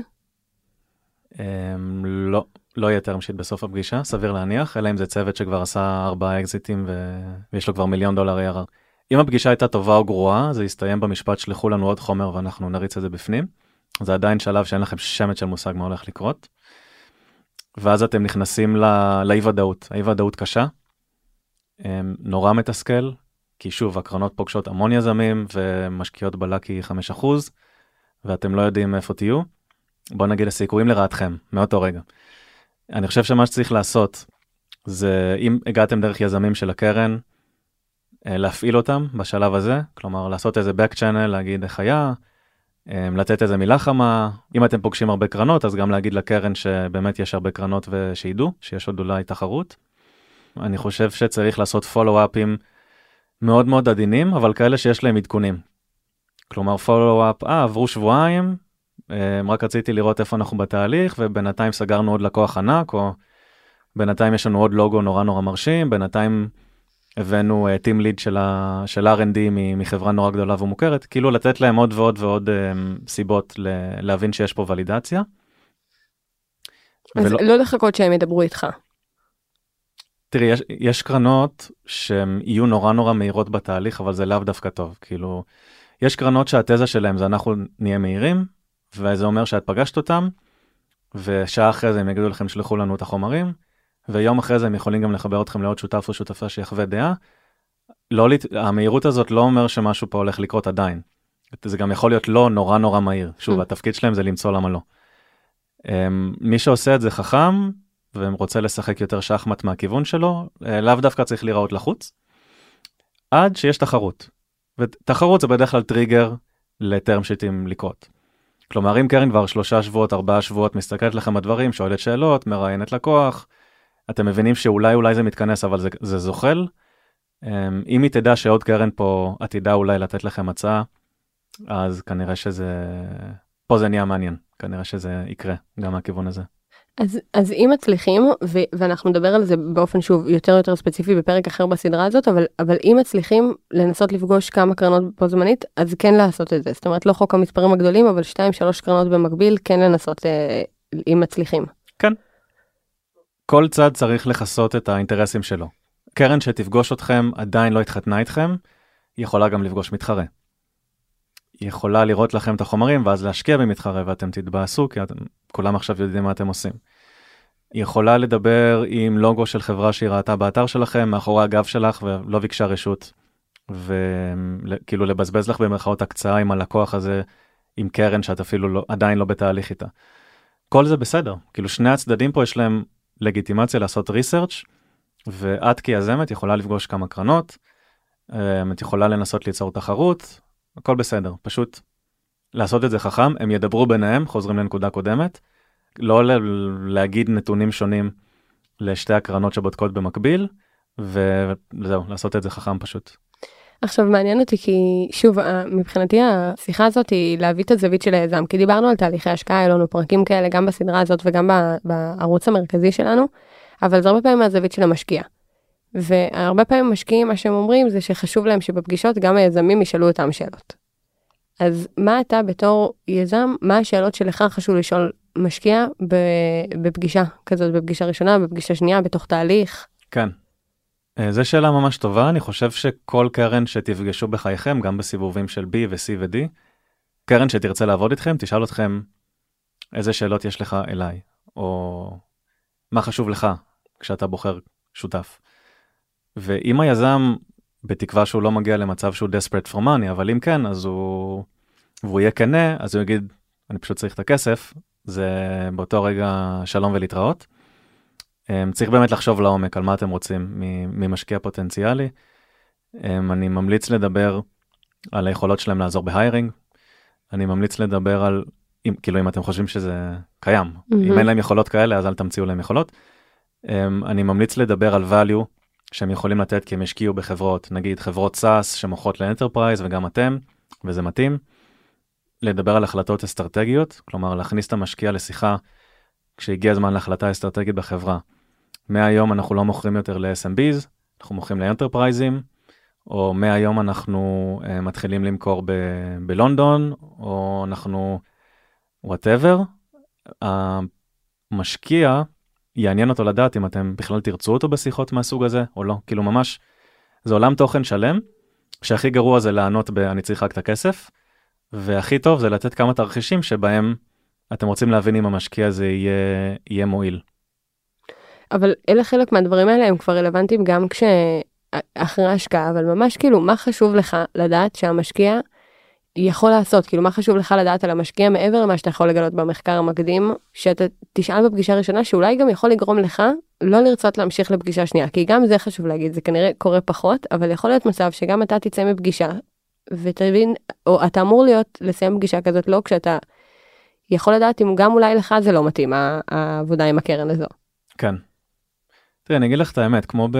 אמ, לא, לא יהיה term sheet בסוף הפגישה, סביר להניח, אלא אם זה צוות שכבר עשה ארבעה אקזיטים ו... ויש לו כבר מיליון דולר ARR. אם הפגישה הייתה טובה או גרועה, זה יסתיים במשפט שלחו לנו עוד חומר ואנחנו נריץ את זה בפנים. זה עדיין שלב שאין לכם שמץ של מושג מה הולך לקרות. ואז אתם נכנסים לא... לאי ודאות, האי ודאות קשה, אמ, נורא מתסכל, כי שוב הקרנות פוגשות המון יזמים ומשקיעות בלאקי 5% ואתם לא יודעים איפה תהיו. בוא נגיד הסיכויים לרעתכם מאותו רגע. אני חושב שמה שצריך לעשות זה אם הגעתם דרך יזמים של הקרן, אה, להפעיל אותם בשלב הזה, כלומר לעשות איזה back channel, להגיד איך היה, לתת איזה מילה חמה, אם אתם פוגשים הרבה קרנות אז גם להגיד לקרן שבאמת יש הרבה קרנות ושידעו שיש עוד אולי תחרות. אני חושב שצריך לעשות פולו-אפים מאוד מאוד עדינים, אבל כאלה שיש להם עדכונים. כלומר פולו-אפ, אה עברו שבועיים, אה, רק רציתי לראות איפה אנחנו בתהליך ובינתיים סגרנו עוד לקוח ענק או בינתיים יש לנו עוד לוגו נורא נורא מרשים, בינתיים הבאנו טים ליד של, ה, של R&D מחברה נורא גדולה ומוכרת, כאילו לתת להם עוד ועוד ועוד um, סיבות להבין שיש פה ולידציה. אז ולא- לא לחכות שהם ידברו איתך. תראי, יש, יש קרנות שהן יהיו נורא נורא מהירות בתהליך, אבל זה לאו דווקא טוב. כאילו, יש קרנות שהתזה שלהם זה אנחנו נהיה מהירים, וזה אומר שאת פגשת אותם, ושעה אחרי זה הם יגידו לכם שלחו לנו את החומרים, ויום אחרי זה הם יכולים גם לחבר אתכם לעוד שותף או שותפה שיחווה דעה. לא, המהירות הזאת לא אומר שמשהו פה הולך לקרות עדיין. זה גם יכול להיות לא נורא נורא מהיר. שוב, Mm. התפקיד שלהם זה למצוא למה לא. אמ, מי שעושה את זה חכם, ורוצה לשחק יותר שחמט מהכיוון שלו, אה, לאו דווקא צריך להיראות לחוץ, עד שיש תחרות. ותחרות זה בדרך כלל טריגר לטרם שיטים לקרות. כלומר, אם קרן כבר שלושה שבועות, ארבעה שבועות, מסתכלת לכם בדברים, שואלת שאלות, מראיינת לקוח, אתם מבינים שאולי אולי זה מתכנס, אבל זה, זה זוחל. אמ, אם היא תדע שעוד קרן פה עתידה אולי לתת לכם הצעה, אז כנראה שזה... פה זה נהיה מעניין, כנראה שזה יקרה גם מהכיוון הזה. אז, אז אם מצליחים, ו, ואנחנו נדבר על זה באופן שוב יותר יותר ספציפי בפרק אחר בסדרה הזאת, אבל, אבל אם מצליחים לנסות לפגוש כמה קרנות בו זמנית, אז כן לעשות את זה. זאת אומרת, לא חוק המספרים הגדולים, אבל 2-3 קרנות במקביל, כן לנסות, אה, אם מצליחים. כל צד צריך לכסות את האינטרסים שלו. קרן שתפגוש אתכם עדיין לא התחתנה איתכם, היא יכולה גם לפגוש מתחרה. היא יכולה לראות לכם את החומרים ואז להשקיע במתחרה ואתם תתבאסו כי אתם, כולם עכשיו יודעים מה אתם עושים. היא יכולה לדבר עם לוגו של חברה שהיא ראתה באתר שלכם מאחורי הגב שלך ולא ביקשה רשות. וכאילו לבזבז לך במרכאות הקצאה עם הלקוח הזה עם קרן שאת אפילו לא, עדיין לא בתהליך איתה. כל זה בסדר, כאילו שני הצדדים פה יש להם לגיטימציה לעשות ריסרצ' ואת כיזמת יכולה לפגוש כמה קרנות, אה, את יכולה לנסות ליצור תחרות, הכל בסדר, פשוט לעשות את זה חכם, הם ידברו ביניהם, חוזרים לנקודה קודמת, לא להגיד נתונים שונים לשתי הקרנות שבודקות במקביל, וזהו, לעשות את זה חכם פשוט. עכשיו מעניין אותי כי שוב ה- מבחינתי השיחה הזאת היא להביא את הזווית של היזם כי דיברנו על תהליכי השקעה היו לנו פרקים כאלה גם בסדרה הזאת וגם בערוץ המרכזי שלנו אבל זה הרבה פעמים מהזווית של המשקיע. והרבה פעמים משקיעים מה שהם אומרים זה שחשוב להם שבפגישות גם היזמים ישאלו אותם שאלות. אז מה אתה בתור יזם מה השאלות שלך חשוב לשאול משקיע בפגישה כזאת בפגישה ראשונה בפגישה שנייה בתוך תהליך. כן. אה, זו שאלה ממש טובה, אני חושב שכל קרן שתפגשו בחייכם, גם בסיבובים של B ו-C ו-D, קרן שתרצה לעבוד איתכם, תשאל אתכם איזה שאלות יש לך אליי, או מה חשוב לך כשאתה בוחר שותף. ואם היזם, בתקווה שהוא לא מגיע למצב שהוא desperate for money, אבל אם כן, אז הוא, והוא יהיה כנה, אז הוא יגיד, אני פשוט צריך את הכסף, זה באותו רגע שלום ולהתראות. Um, צריך באמת לחשוב לעומק על מה אתם רוצים ממשקיע פוטנציאלי. Um, אני ממליץ לדבר על היכולות שלהם לעזור ב hiring. אני ממליץ לדבר על, אם, כאילו אם אתם חושבים שזה קיים, mm-hmm. אם אין להם יכולות כאלה אז אל תמציאו להם יכולות. Um, אני ממליץ לדבר על value שהם יכולים לתת כי הם השקיעו בחברות, נגיד חברות SaaS שמוכרות ל enterprise וגם אתם, וזה מתאים. לדבר על החלטות אסטרטגיות, כלומר להכניס את המשקיע לשיחה כשהגיע הזמן להחלטה אסטרטגית בחברה. מהיום אנחנו לא מוכרים יותר ל-SMBs, אנחנו מוכרים ל enterprise ים, או מהיום אנחנו uh, מתחילים למכור בלונדון, או אנחנו whatever. המשקיע, יעניין אותו לדעת אם אתם בכלל תרצו אותו בשיחות מהסוג הזה או לא, כאילו ממש, זה עולם תוכן שלם, שהכי גרוע זה לענות ב- אני צריך רק את הכסף, והכי טוב זה לתת כמה תרחישים שבהם אתם רוצים להבין אם המשקיע הזה יהיה, יהיה מועיל. אבל אלה חלק מהדברים האלה הם כבר רלוונטיים גם כשאחרי ההשקעה, אבל ממש כאילו מה חשוב לך לדעת שהמשקיע יכול לעשות, כאילו מה חשוב לך לדעת על המשקיע מעבר למה שאתה יכול לגלות במחקר המקדים, שאתה תשאל בפגישה ראשונה שאולי גם יכול לגרום לך לא לרצות להמשיך לפגישה שנייה, כי גם זה חשוב להגיד, זה כנראה קורה פחות, אבל יכול להיות מצב שגם אתה תצא מפגישה ותבין, או אתה אמור להיות לסיים פגישה כזאת לא כשאתה יכול לדעת אם גם אולי לך זה לא מתאים העבודה עם הקרן הזו. כן. תראי, אני אגיד לך את האמת, כמו ב...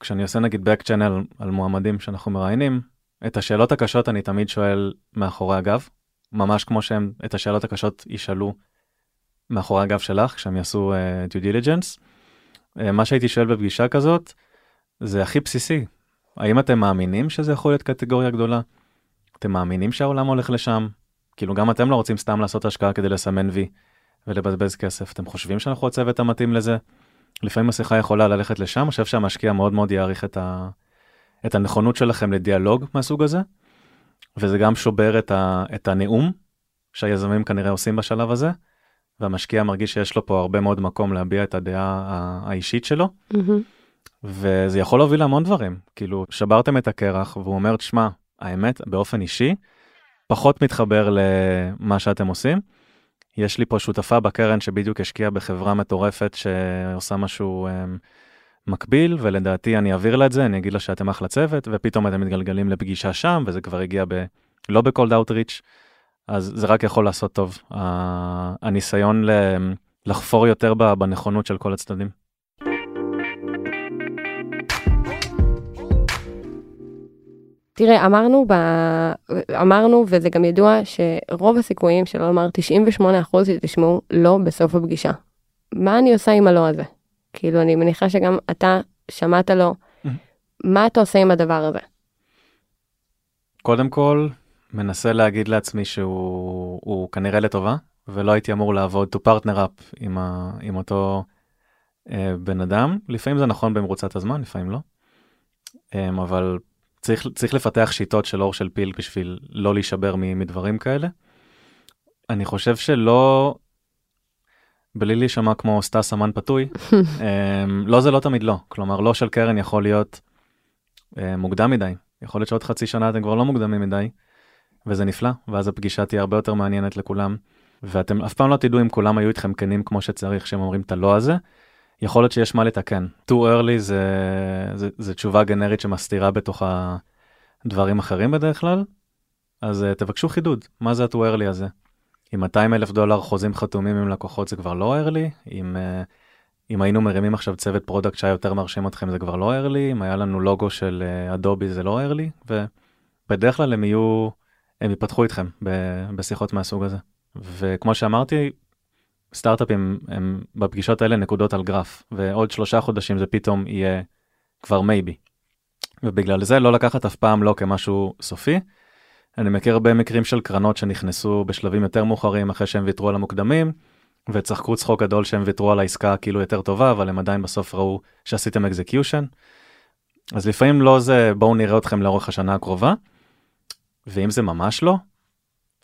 כשאני עושה נגיד back channel על מועמדים שאנחנו מראיינים, את השאלות הקשות אני תמיד שואל מאחורי הגב, ממש כמו שהם את השאלות הקשות ישאלו מאחורי הגב שלך כשהם יעשו uh, due diligence. Uh, מה שהייתי שואל בפגישה כזאת, זה הכי בסיסי. האם אתם מאמינים שזה יכול להיות קטגוריה גדולה? אתם מאמינים שהעולם הולך לשם? כאילו גם אתם לא רוצים סתם לעשות השקעה כדי לסמן וי ולבזבז כסף. אתם חושבים שאנחנו הצוות המתאים לזה? לפעמים השיחה יכולה ללכת לשם, אני חושב שהמשקיע מאוד מאוד יעריך את, ה... את הנכונות שלכם לדיאלוג מהסוג הזה, וזה גם שובר את, ה... את הנאום שהיזמים כנראה עושים בשלב הזה, והמשקיע מרגיש שיש לו פה הרבה מאוד מקום להביע את הדעה האישית שלו, מהמם. וזה יכול להוביל להמון דברים. כאילו, שברתם את הקרח, והוא אומר, תשמע, האמת, באופן אישי, פחות מתחבר למה שאתם עושים. יש לי פה שותפה בקרן שבדיוק השקיעה בחברה מטורפת שעושה משהו um, מקביל, ולדעתי אני אעביר לה את זה, אני אגיד לה שאתם אחלה צוות, ופתאום אתם מתגלגלים לפגישה שם, וזה כבר הגיע ב... לא בקולד אאוטריץ', אז זה רק יכול לעשות טוב. הניסיון ל... לחפור יותר בנכונות של כל הצדדים. תראה, אמרנו, ב... אמרנו, וזה גם ידוע, שרוב הסיכויים, שלא לומר 98% שתשמעו לא בסוף הפגישה. מה אני עושה עם הלא הזה? כאילו, אני מניחה שגם אתה שמעת לא. מה אתה עושה עם הדבר הזה? קודם כל, מנסה להגיד לעצמי שהוא הוא כנראה לטובה, ולא הייתי אמור לעבוד to partner up עם, ה, עם אותו אה, בן אדם. לפעמים זה נכון במרוצת הזמן, לפעמים לא. אה, אבל צריך, צריך לפתח שיטות של אור של פיל בשביל לא להישבר מדברים כאלה. אני חושב שלא, בלי להישמע כמו סטס אמן פתוי, אה, לא זה לא תמיד לא. כלומר, לא של קרן יכול להיות אה, מוקדם מדי. יכול להיות שעוד חצי שנה אתם כבר לא מוקדמים מדי, וזה נפלא, ואז הפגישה תהיה הרבה יותר מעניינת לכולם. ואתם אף פעם לא תדעו אם כולם היו איתכם כנים כמו שצריך, שהם אומרים את הלא הזה. יכול להיות שיש מה לתקן. too early זה, זה, זה תשובה גנרית שמסתירה בתוכה דברים אחרים בדרך כלל, אז uh, תבקשו חידוד, מה זה ה-too early הזה? עם 200 אלף דולר חוזים חתומים עם לקוחות זה כבר לא early, אם, uh, אם היינו מרימים עכשיו צוות product שהיה יותר מרשים אתכם זה כבר לא early, אם היה לנו לוגו של Adobe uh, זה לא early, ובדרך כלל הם יהיו, הם ייפתחו איתכם בשיחות מהסוג הזה. וכמו שאמרתי, סטארט-אפים הם בפגישות האלה נקודות על גרף, ועוד שלושה חודשים זה פתאום יהיה כבר maybe. ובגלל זה לא לקחת אף פעם לא כמשהו סופי. אני מכיר הרבה מקרים של קרנות שנכנסו בשלבים יותר מאוחרים אחרי שהם ויתרו על המוקדמים, וצחקו צחוק גדול שהם ויתרו על העסקה כאילו יותר טובה, אבל הם עדיין בסוף ראו שעשיתם execution. אז לפעמים לא זה בואו נראה אתכם לאורך השנה הקרובה, ואם זה ממש לא,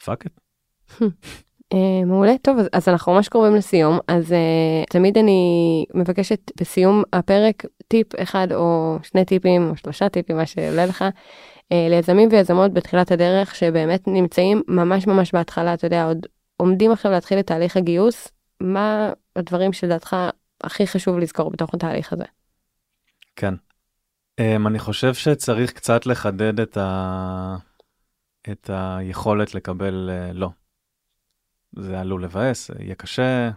fuck it. אה, מעולה, טוב, אז, אז אנחנו ממש קרובים לסיום, אז uh, תמיד אני מבקשת בסיום הפרק טיפ אחד או שני טיפים או שלושה טיפים, מה שעולה לך, uh, ליזמים ויזמות בתחילת הדרך שבאמת נמצאים ממש ממש בהתחלה, אתה יודע, עוד עומדים עכשיו להתחיל את תהליך הגיוס, מה הדברים שלדעתך הכי חשוב לזכור בתוך התהליך הזה? כן. Um, אני חושב שצריך קצת לחדד את, ה... את היכולת לקבל uh, לא. זה עלול לבאס, יהיה קשה,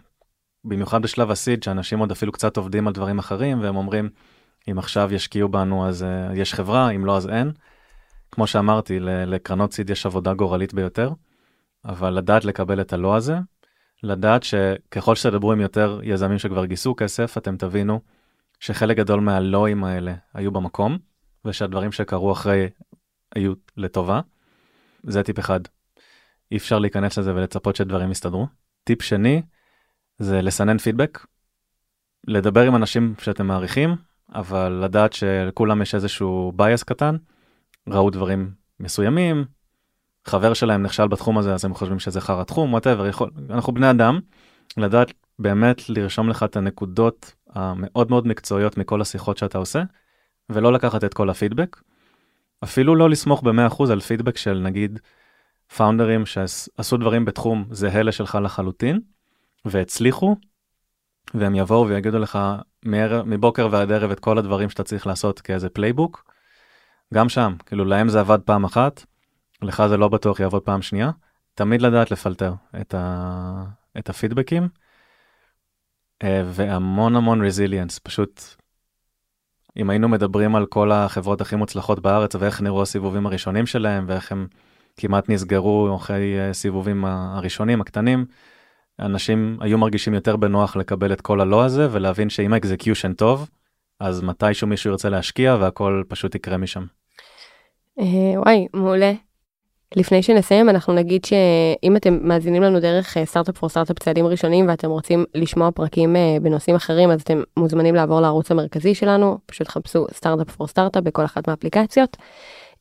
במיוחד בשלב הסיד, שאנשים עוד אפילו קצת עובדים על דברים אחרים, והם אומרים, אם עכשיו ישקיעו בנו אז uh, יש חברה, אם לא אז אין. כמו שאמרתי, לקרנות סיד יש עבודה גורלית ביותר, אבל לדעת לקבל את הלא הזה, לדעת שככל שתדברו עם יותר יזמים שכבר גייסו כסף, אתם תבינו שחלק גדול מהלואים האלה היו במקום, ושהדברים שקרו אחרי היו לטובה. זה טיפ אחד. אי אפשר להיכנס לזה ולצפות שדברים יסתדרו. טיפ שני, זה לסנן פידבק. לדבר עם אנשים שאתם מעריכים, אבל לדעת שלכולם יש איזשהו bias קטן, ראו דברים מסוימים, חבר שלהם נכשל בתחום הזה אז הם חושבים שזה חרא תחום, whatever, יכול... אנחנו בני אדם, לדעת באמת לרשום לך את הנקודות המאוד מאוד מקצועיות מכל השיחות שאתה עושה, ולא לקחת את כל הפידבק. אפילו לא לסמוך ב-100% על פידבק של נגיד founder ים שעשו דברים בתחום זהה לשלך לחלוטין, והצליחו, והם יבואו ויגידו לך. מבוקר ועד ערב את כל הדברים שאתה צריך לעשות כאיזה playbook. גם שם, כאילו להם זה עבד פעם אחת, לך זה לא בטוח יעבוד פעם שנייה. תמיד לדעת לפלטר את, ה... את הפידבקים, אה, והמון המון resilience, פשוט אם היינו מדברים על כל החברות הכי מוצלחות בארץ ואיך נראו הסיבובים הראשונים שלהם ואיך הם כמעט נסגרו אחרי אה, סיבובים הראשונים הקטנים, אנשים היו מרגישים יותר בנוח לקבל את כל הלא הזה ולהבין שאם ה execution טוב, אז מתישהו מישהו ירצה להשקיע והכל פשוט יקרה משם. אה, וואי, מעולה. לפני שנסיים אנחנו נגיד שאם אתם מאזינים לנו דרך Startup for Startup צעדים ראשונים ואתם רוצים לשמוע פרקים אה, בנושאים אחרים אז אתם מוזמנים לעבור לערוץ המרכזי שלנו פשוט חפשו Startup for Startup בכל אחת מהאפליקציות.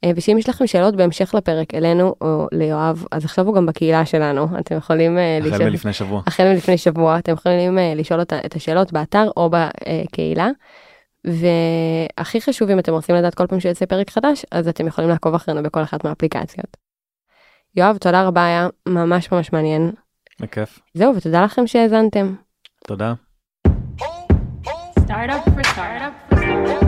אה, ושאם יש לכם שאלות בהמשך לפרק אלינו או ליואב אז עכשיו הוא גם בקהילה שלנו אתם יכולים אה, החל לשאול- מלפני שבוע. החל מלפני שבוע אתם יכולים אה, לשאול אותה את השאלות באתר או בקהילה. והכי חשוב אם אתם רוצים לדעת כל פעם שיוצא פרק חדש אז אתם יכולים לעקוב אחרינו בכל אחת מהאפליקציות. יואב תודה רבה היה ממש ממש מעניין בכיף. זהו ותודה לכם שהאזנתם. תודה. Startup for startup for startup.